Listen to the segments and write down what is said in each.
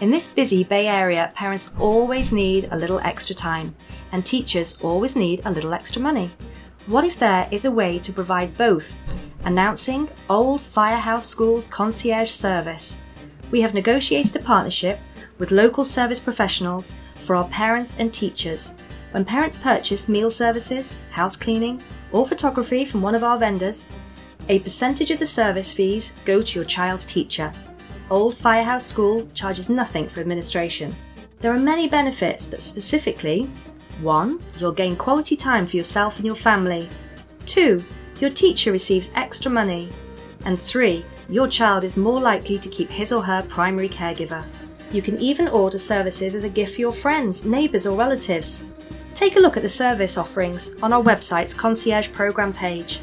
In this busy Bay Area, parents always need a little extra time, and teachers always need a little extra money. What if there is a way to provide both? Announcing Old Firehouse School's concierge service. We have negotiated a partnership with local service professionals for our parents and teachers. When parents purchase meal services, house cleaning, or photography from one of our vendors, a percentage of the service fees go to your child's teacher. Old Firehouse School charges nothing for administration. There are many benefits, but specifically 1. You'll gain quality time for yourself and your family. 2. Your teacher receives extra money. And 3. Your child is more likely to keep his or her primary caregiver. You can even order services as a gift for your friends, neighbours, or relatives. Take a look at the service offerings on our website's concierge program page.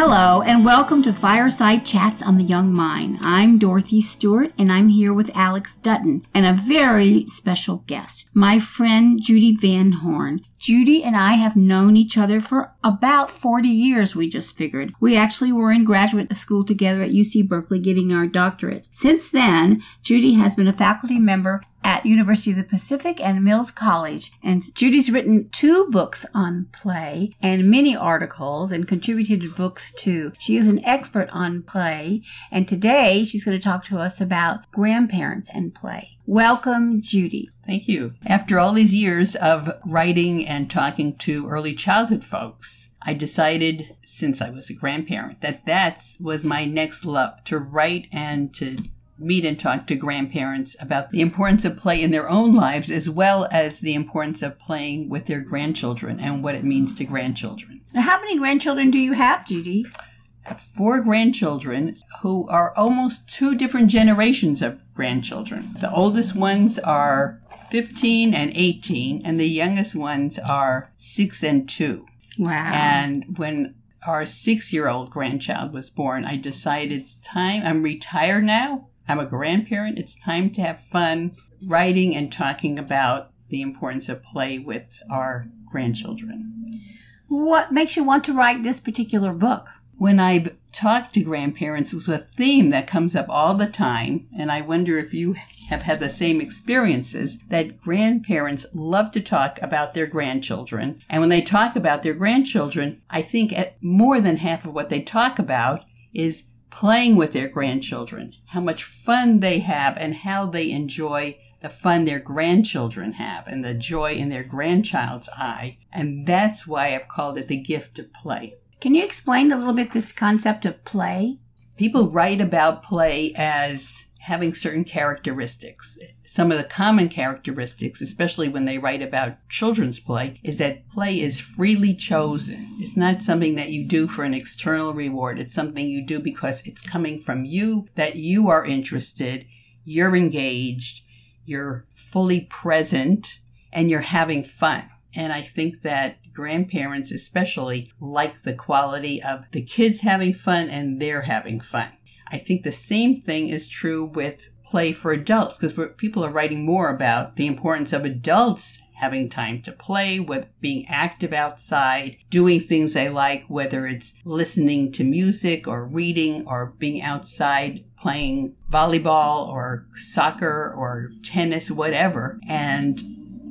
Hello, and welcome to Fireside Chats on the Young Mind. I'm Dorothy Stewart, and I'm here with Alex Dutton and a very special guest, my friend Judy Van Hoorn. Judy and I have known each other for about 40 years, we just figured. We actually were in graduate school together at UC Berkeley getting our doctorate. Since then, Judy has been a faculty member at University of the Pacific and Mills College. And Judy's written two books on play and many articles and contributed books too. She is an expert on play. And today she's going to talk to us about grandparents and play. Welcome, Judy. Thank you. After all these years of writing and talking to early childhood folks, I decided, since I was a grandparent, that that was my next love to write and to meet and talk to grandparents about the importance of play in their own lives as well as the importance of playing with their grandchildren and what it means to grandchildren. Now, how many grandchildren do you have, Judy? Four grandchildren who are almost two different generations of grandchildren. The oldest ones are 15 and 18, and the youngest ones are 6 and 2. Wow. And when our six year old grandchild was born, I decided it's time. I'm retired now. I'm a grandparent. It's time to have fun writing and talking about the importance of play with our grandchildren. What makes you want to write this particular book? When I've talked to grandparents with a theme that comes up all the time, and I wonder if you have had the same experiences, that grandparents love to talk about their grandchildren. And when they talk about their grandchildren, I think at more than half of what they talk about is playing with their grandchildren, how much fun they have, and how they enjoy the fun their grandchildren have and the joy in their grandchild's eye. And that's why I've called it the gift of play. Can you explain a little bit this concept of play? People write about play as having certain characteristics. Some of the common characteristics, especially when they write about children's play, is that play is freely chosen. It's not something that you do for an external reward. It's something you do because it's coming from you, that you are interested, you're engaged, you're fully present, and you're having fun. And I think that grandparents especially like the quality of the kids having fun and they're having fun. I think the same thing is true with play for adults because people are writing more about the importance of adults having time to play, with being active outside, doing things they like, whether it's listening to music or reading or being outside playing volleyball or soccer or tennis, whatever. And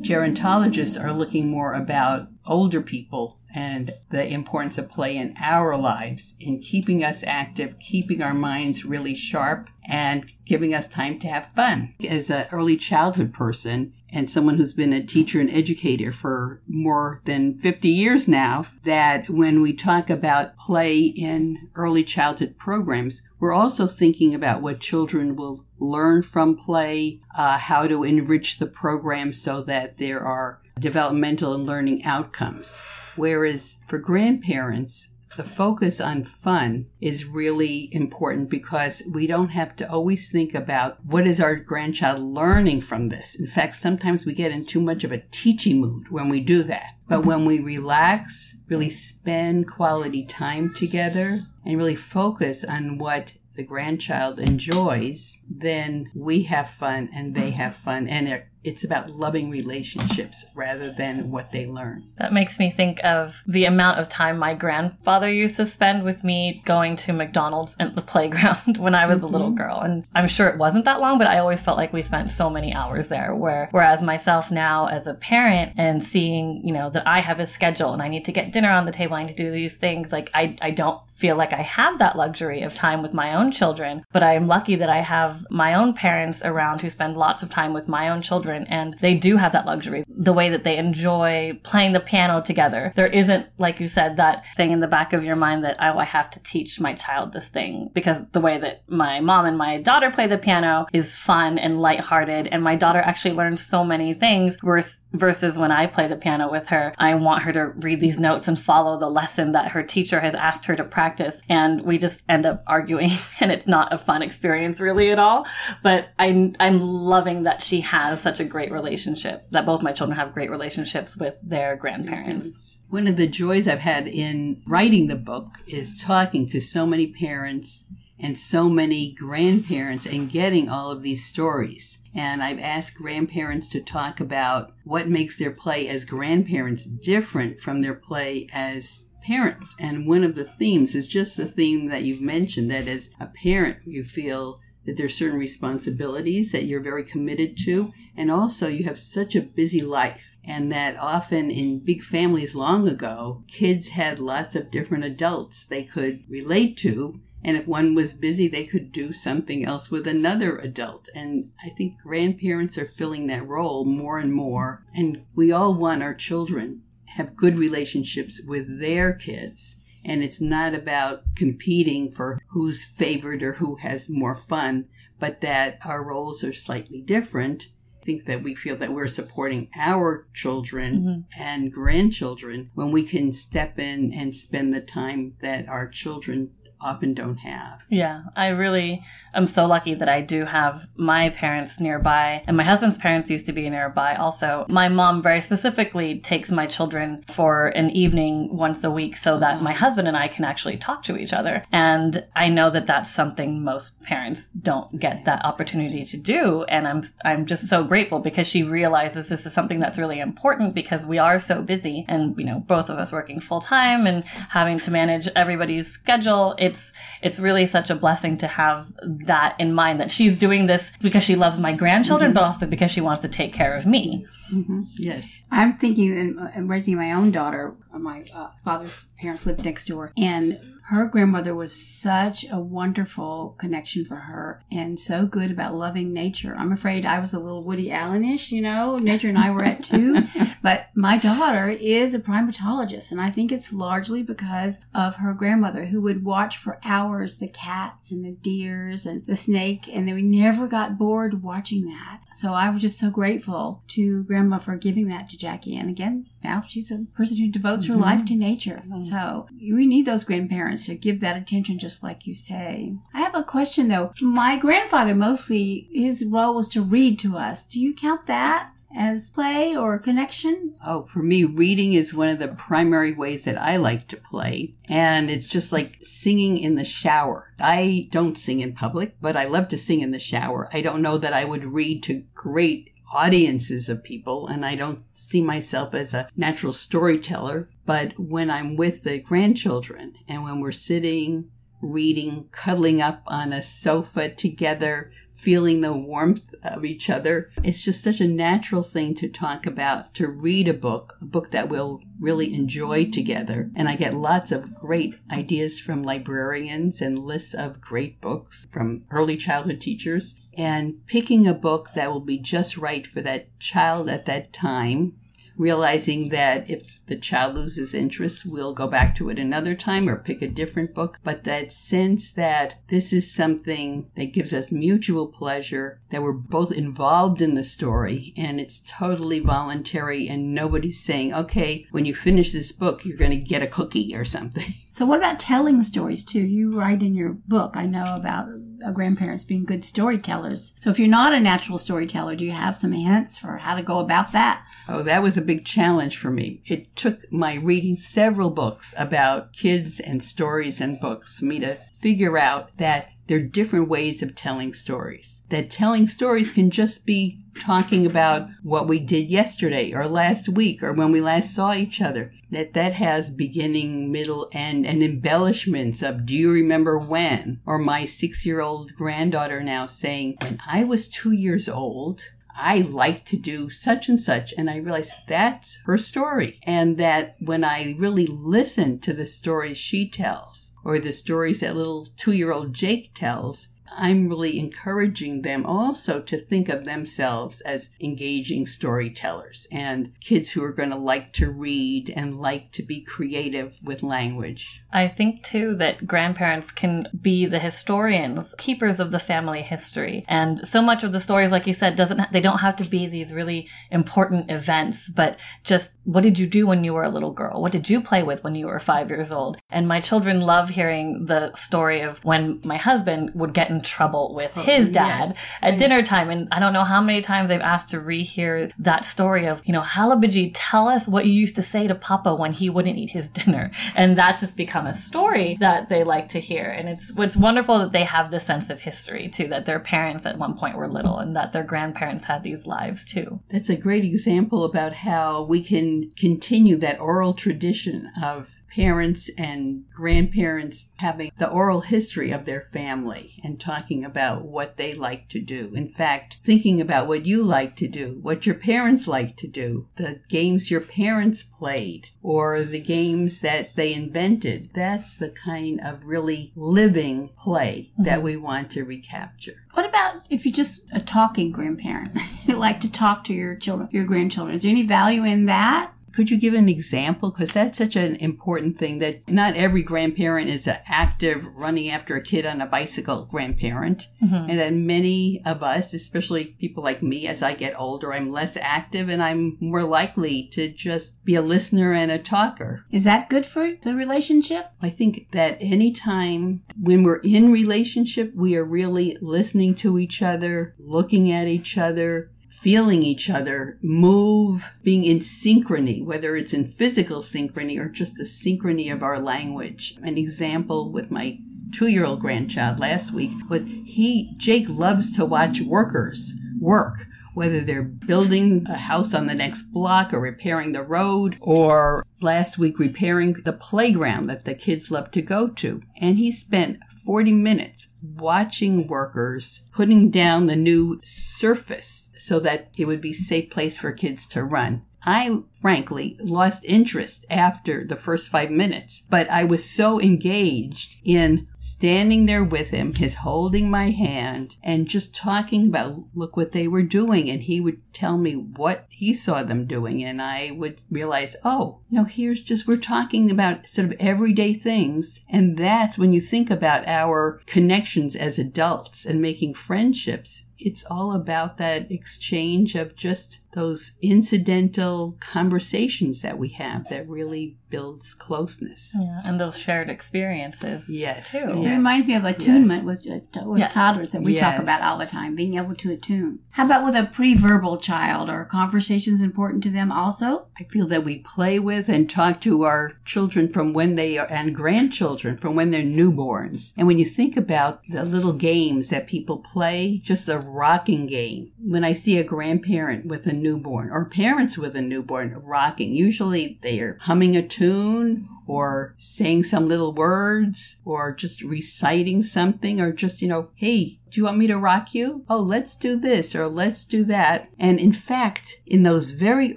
gerontologists are looking more about older people and the importance of play in our lives in keeping us active, keeping our minds really sharp, and giving us time to have fun. As an early childhood person and someone who's been a teacher and educator for more than 50 years now, that when we talk about play in early childhood programs, we're also thinking about what children will learn from play, uh, how to enrich the program so that there are developmental and learning outcomes. Whereas for grandparents, the focus on fun is really important because we don't have to always think about what is our grandchild learning from this. In fact, sometimes we get in too much of a teaching mood when we do that. But when we relax, really spend quality time together and really focus on what the grandchild enjoys, then we have fun and they have fun and it's about loving relationships rather than what they learn. That makes me think of the amount of time my grandfather used to spend with me going to McDonald's and the playground when I was mm-hmm. a little mm-hmm. girl. And I'm sure it wasn't that long, but I always felt like we spent so many hours there. Where whereas myself now as a parent and seeing, you know, that I have a schedule and I need to get dinner on the table, I need to do these things, like I, I don't feel like I have that luxury of time with my own children. But I am lucky that I have my own parents around who spend lots of time with my own children and they do have that luxury. The way that they enjoy playing the piano together. There isn't, like you said, that thing in the back of your mind that, oh, I have to teach my child this thing because the way that my mom and my daughter play the piano is fun and lighthearted. And my daughter actually learns so many things versus when I play the piano with her. I want her to read these notes and follow the lesson that her teacher has asked her to practice. And we just end up arguing and it's not a fun experience really at all. But I'm, I'm loving that she has such a great relationship, that both my children have great relationships with their grandparents. Mm-hmm. One of the joys I've had in writing the book is talking to so many parents and so many grandparents and getting all of these stories. And I've asked grandparents to talk about what makes their play as grandparents different from their play as parents. And one of the themes is just the theme that you've mentioned that as a parent, you feel that there's certain responsibilities that you're very committed to. And also, you have such a busy life. And that often in big families long ago, kids had lots of different adults they could relate to and if one was busy, they could do something else with another adult. And I think grandparents are filling that role more and more. And we all want our children have good relationships with their kids. And it's not about competing for who's favored or who has more fun, but that our roles are slightly different. I think that we feel that we're supporting our children mm-hmm. and grandchildren when we can step in and spend the time that our children often don't have. Yeah, I really am so lucky that I do have my parents nearby, and my husband's parents used to be nearby also. My mom very specifically takes my children for an evening once a week so that my mm. husband and I can actually talk to each other. And I know that that's something most parents don't get that opportunity to do, and I'm I'm just so grateful because she realizes this is something that's really important because we are so busy and you know both of us working full time and having to manage everybody's schedule. It it's it's really such a blessing to have that in mind that she's doing this because she loves my grandchildren, mm-hmm. but also because she wants to take care of me. Mm-hmm. Yes, I'm thinking in, raising my own daughter. My uh, father's parents lived next door, and her grandmother was such a wonderful connection for her and so good about loving nature. I'm afraid I was a little Woody Allenish, you know, nature and I were at two, but my daughter is a primatologist and I think it's largely because of her grandmother who would watch for hours the cats and the deers and the snake and we never got bored watching that. So I was just so grateful to grandma for giving that to Jackie. And again, now she's a person who devotes mm-hmm. her life to nature. Mm-hmm. So we need those grandparents to give that attention, just like you say. I have a question though. My grandfather mostly, his role was to read to us. Do you count that? as play or connection? Oh, for me, reading is one of the primary ways that I like to play. And it's just like singing in the shower. I don't sing in public, but I love to sing in the shower. I don't know that I would read to great audiences of people, and I don't see myself as a natural storyteller. But when I'm with the grandchildren and when we're sitting, reading, cuddling up on a sofa together, feeling the warmth of each other. It's just such a natural thing to talk about, to read a book, a book that we'll really enjoy together. And I get lots of great ideas from librarians and lists of great books from early childhood teachers. And picking a book that will be just right for that child at that time realizing that if the child loses interest, we'll go back to it another time or pick a different book. But that sense that this is something that gives us mutual pleasure, that we're both involved in the story and it's totally voluntary and nobody's saying, okay, when you finish this book, you're going to get a cookie or something. So, what about telling stories too? You write in your book, I know about uh, grandparents being good storytellers. So, if you're not a natural storyteller, do you have some hints for how to go about that? Oh, that was a big challenge for me. It took my reading several books about kids and stories and books for me to figure out that there are different ways of telling stories. That telling stories can just be talking about what we did yesterday or last week or when we last saw each other. That that has beginning, middle, end and embellishments of do you remember when? Or my six year old granddaughter now saying, when I was two years old, I like to do such and such. And I realized that's her story. And that when I really listen to the stories she tells, or the stories that little two year old Jake tells, I'm really encouraging them also to think of themselves as engaging storytellers and kids who are going to like to read and like to be creative with language. I think too that grandparents can be the historians, keepers of the family history. And so much of the stories, like you said, doesn't, they don't have to be these really important events, but just what did you do when you were a little girl? What did you play with when you were five years old? And my children love hearing the story of when my husband would get in trouble with Oh, his dad yes. at dinner time. And I don't know how many times they've asked to rehear that story of, you know, Halabiji, tell us what you used to say to Papa when he wouldn't eat his dinner. And that's just become a story that they like to hear. And it's, it's wonderful that they have this sense of history too, that their parents at one point were little and that their grandparents had these lives too. That's a great example about how we can continue that oral tradition of parents and grandparents having the oral history of their family and talking about what they like to do. In fact, thinking about what you like to do, what your parents like to do, the games your parents played, or the games that they invented. That's the kind of really living play mm-hmm. that we want to recapture. What about if you're just a talking grandparent? you like to talk to your children, your grandchildren. Is there any value in that? Could you give an example? Because that's such an important thing that not every grandparent is an active running after a kid on a bicycle grandparent. Mm-hmm. And that many of us, especially people like me, as I get older, I'm less active and I'm more likely to just be a listener and a talker. Is that good for the relationship? I think that anytime when we're in relationship, we are really listening to each other, looking at each other, feeling each other move, being in synchrony, whether it's in physical synchrony or just the synchrony of our language. An example with my two year old grandchild last week was he, Jake loves to watch workers work. Whether they're building a house on the next block or repairing the road, or last week repairing the playground that the kids love to go to. And he spent 40 minutes watching workers putting down the new surface so that it would be safe place for kids to run. I frankly lost interest after the first five minutes, but I was so engaged in standing there with him, his holding my hand and just talking about look what they were doing. And he would tell me what he saw them doing. And I would realize, oh, know, here's just, we're talking about sort of everyday things. And that's when you think about our connections as adults and making friendships. It's all about that exchange of just those incidental conversations that we have that really builds closeness. Yeah. And those shared experiences. Yes. Too. It reminds me of attunement with, uh, with Yes. toddlers that we talk about all the time, being able to attune. How about with a pre-verbal child? Are conversations important to them also? I feel that we play with and talk to our children from when they are, and grandchildren from when they're newborns. And when you think about the little games that people play, just a rocking game. When I see a grandparent with a newborn or parents with a newborn rocking, usually they are humming a tune or saying some little words or just reciting something or just, you know, hey, do you want me to rock you? Oh, let's do this or let's do that. And in fact, in those very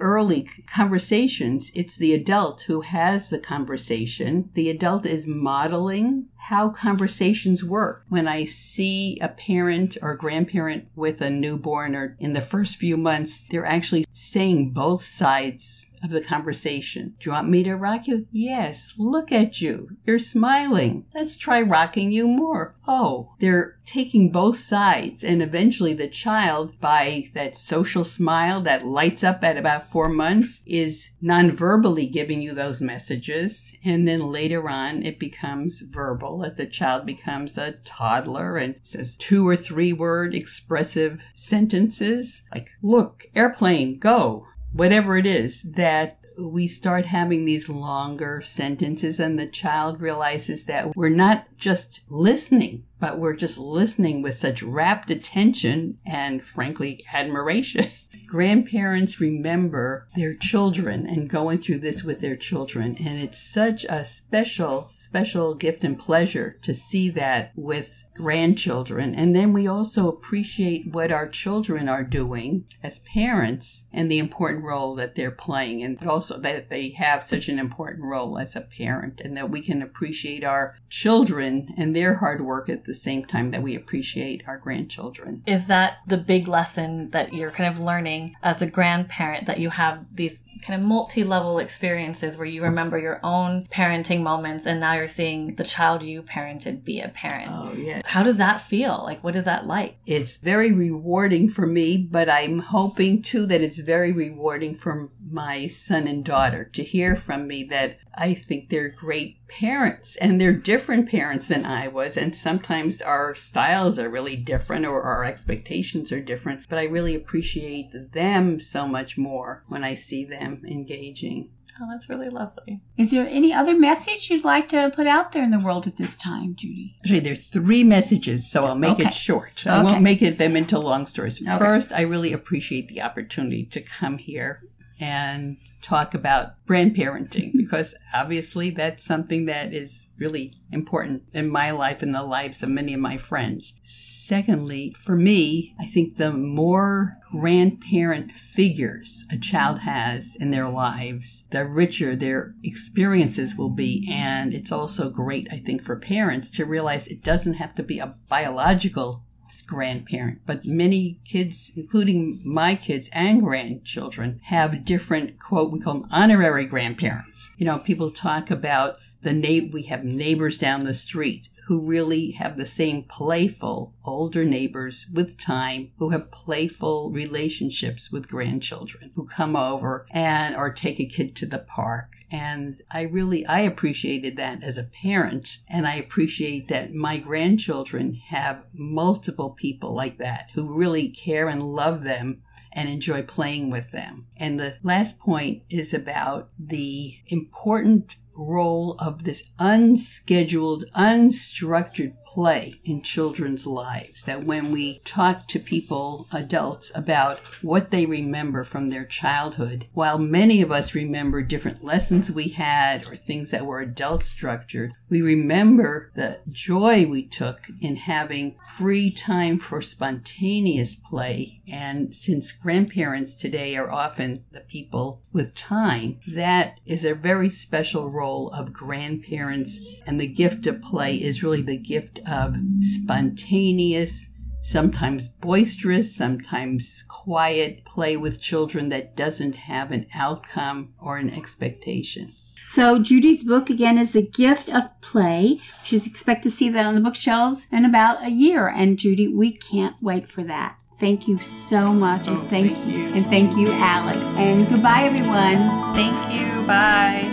early conversations, it's the adult who has the conversation. The adult is modeling how conversations work. When I see a parent or grandparent with a newborn or in the first few months, they're actually saying both sides of the conversation. Do you want me to rock you? Yes. Look at you. You're smiling. Let's try rocking you more. Oh, they're taking both sides. And eventually the child, by that social smile that lights up at about four months, is non-verbally giving you those messages. And then later on, it becomes verbal as the child becomes a toddler and says two or three word expressive sentences like, look, airplane, go whatever it is that we start having these longer sentences and the child realizes that we're not just listening, but we're just listening with such rapt attention and frankly admiration. grandparents remember their children and going through this with their children. And it's such a special, special gift and pleasure to see that with grandchildren. And then we also appreciate what our children are doing as parents and the important role that they're playing. And also that they have such an important role as a parent and that we can appreciate our children and their hard work at the same time that we appreciate our grandchildren. Is that the big lesson that you're kind of learning as a grandparent that you have these kind of multi-level experiences where you remember your own parenting moments and now you're seeing the child you parented be a parent. Oh, yeah. How does that feel? Like what is that like? It's very rewarding for me, but I'm hoping too that it's very rewarding for my son and daughter to hear from me that I think they're great parents and they're different parents than I was. And sometimes our styles are really different or our expectations are different, but I really appreciate them so much more when I see them engaging. Oh, that's really lovely. Is there any other message you'd like to put out there in the world at this time, Judy? Actually, there are three messages, so I'll make Okay. it short. Okay. I won't make it them into long stories. Okay. First, I really appreciate the opportunity to come here and talk about grandparenting because obviously that's something that is really important in my life and the lives of many of my friends. Secondly, for me, I think the more grandparent figures a child has in their lives, the richer their experiences will be. And it's also great, I think, for parents to realize it doesn't have to be a biological grandparent, but many kids, including my kids and grandchildren, have different quote we call them honorary grandparents. You know, people talk about the na- we have neighbors down the street who really have the same playful older neighbors with time who have playful relationships with grandchildren who come over and or take a kid to the park and I really I appreciated that as a parent and I appreciate that my grandchildren have multiple people like that who really care and love them and enjoy playing with them. And the last point is about the important role of this unscheduled, unstructured play in children's lives. That when we talk to people, adults, about what they remember from their childhood, while many of us remember different lessons we had or things that were adult structured, we remember the joy we took in having free time for spontaneous play. And since grandparents today are often the people with time, that is a very special role of grandparents. And the gift of play is really the gift of spontaneous, sometimes boisterous, sometimes quiet play with children that doesn't have an outcome or an expectation. So Judy's book again is The Gift of Play. She's expect to see that on the bookshelves in about a year. And Judy, we can't wait for that. Thank you so much, and Oh, thank, thank you, you. and thank you, Alex. And goodbye, everyone. Thank you. Bye.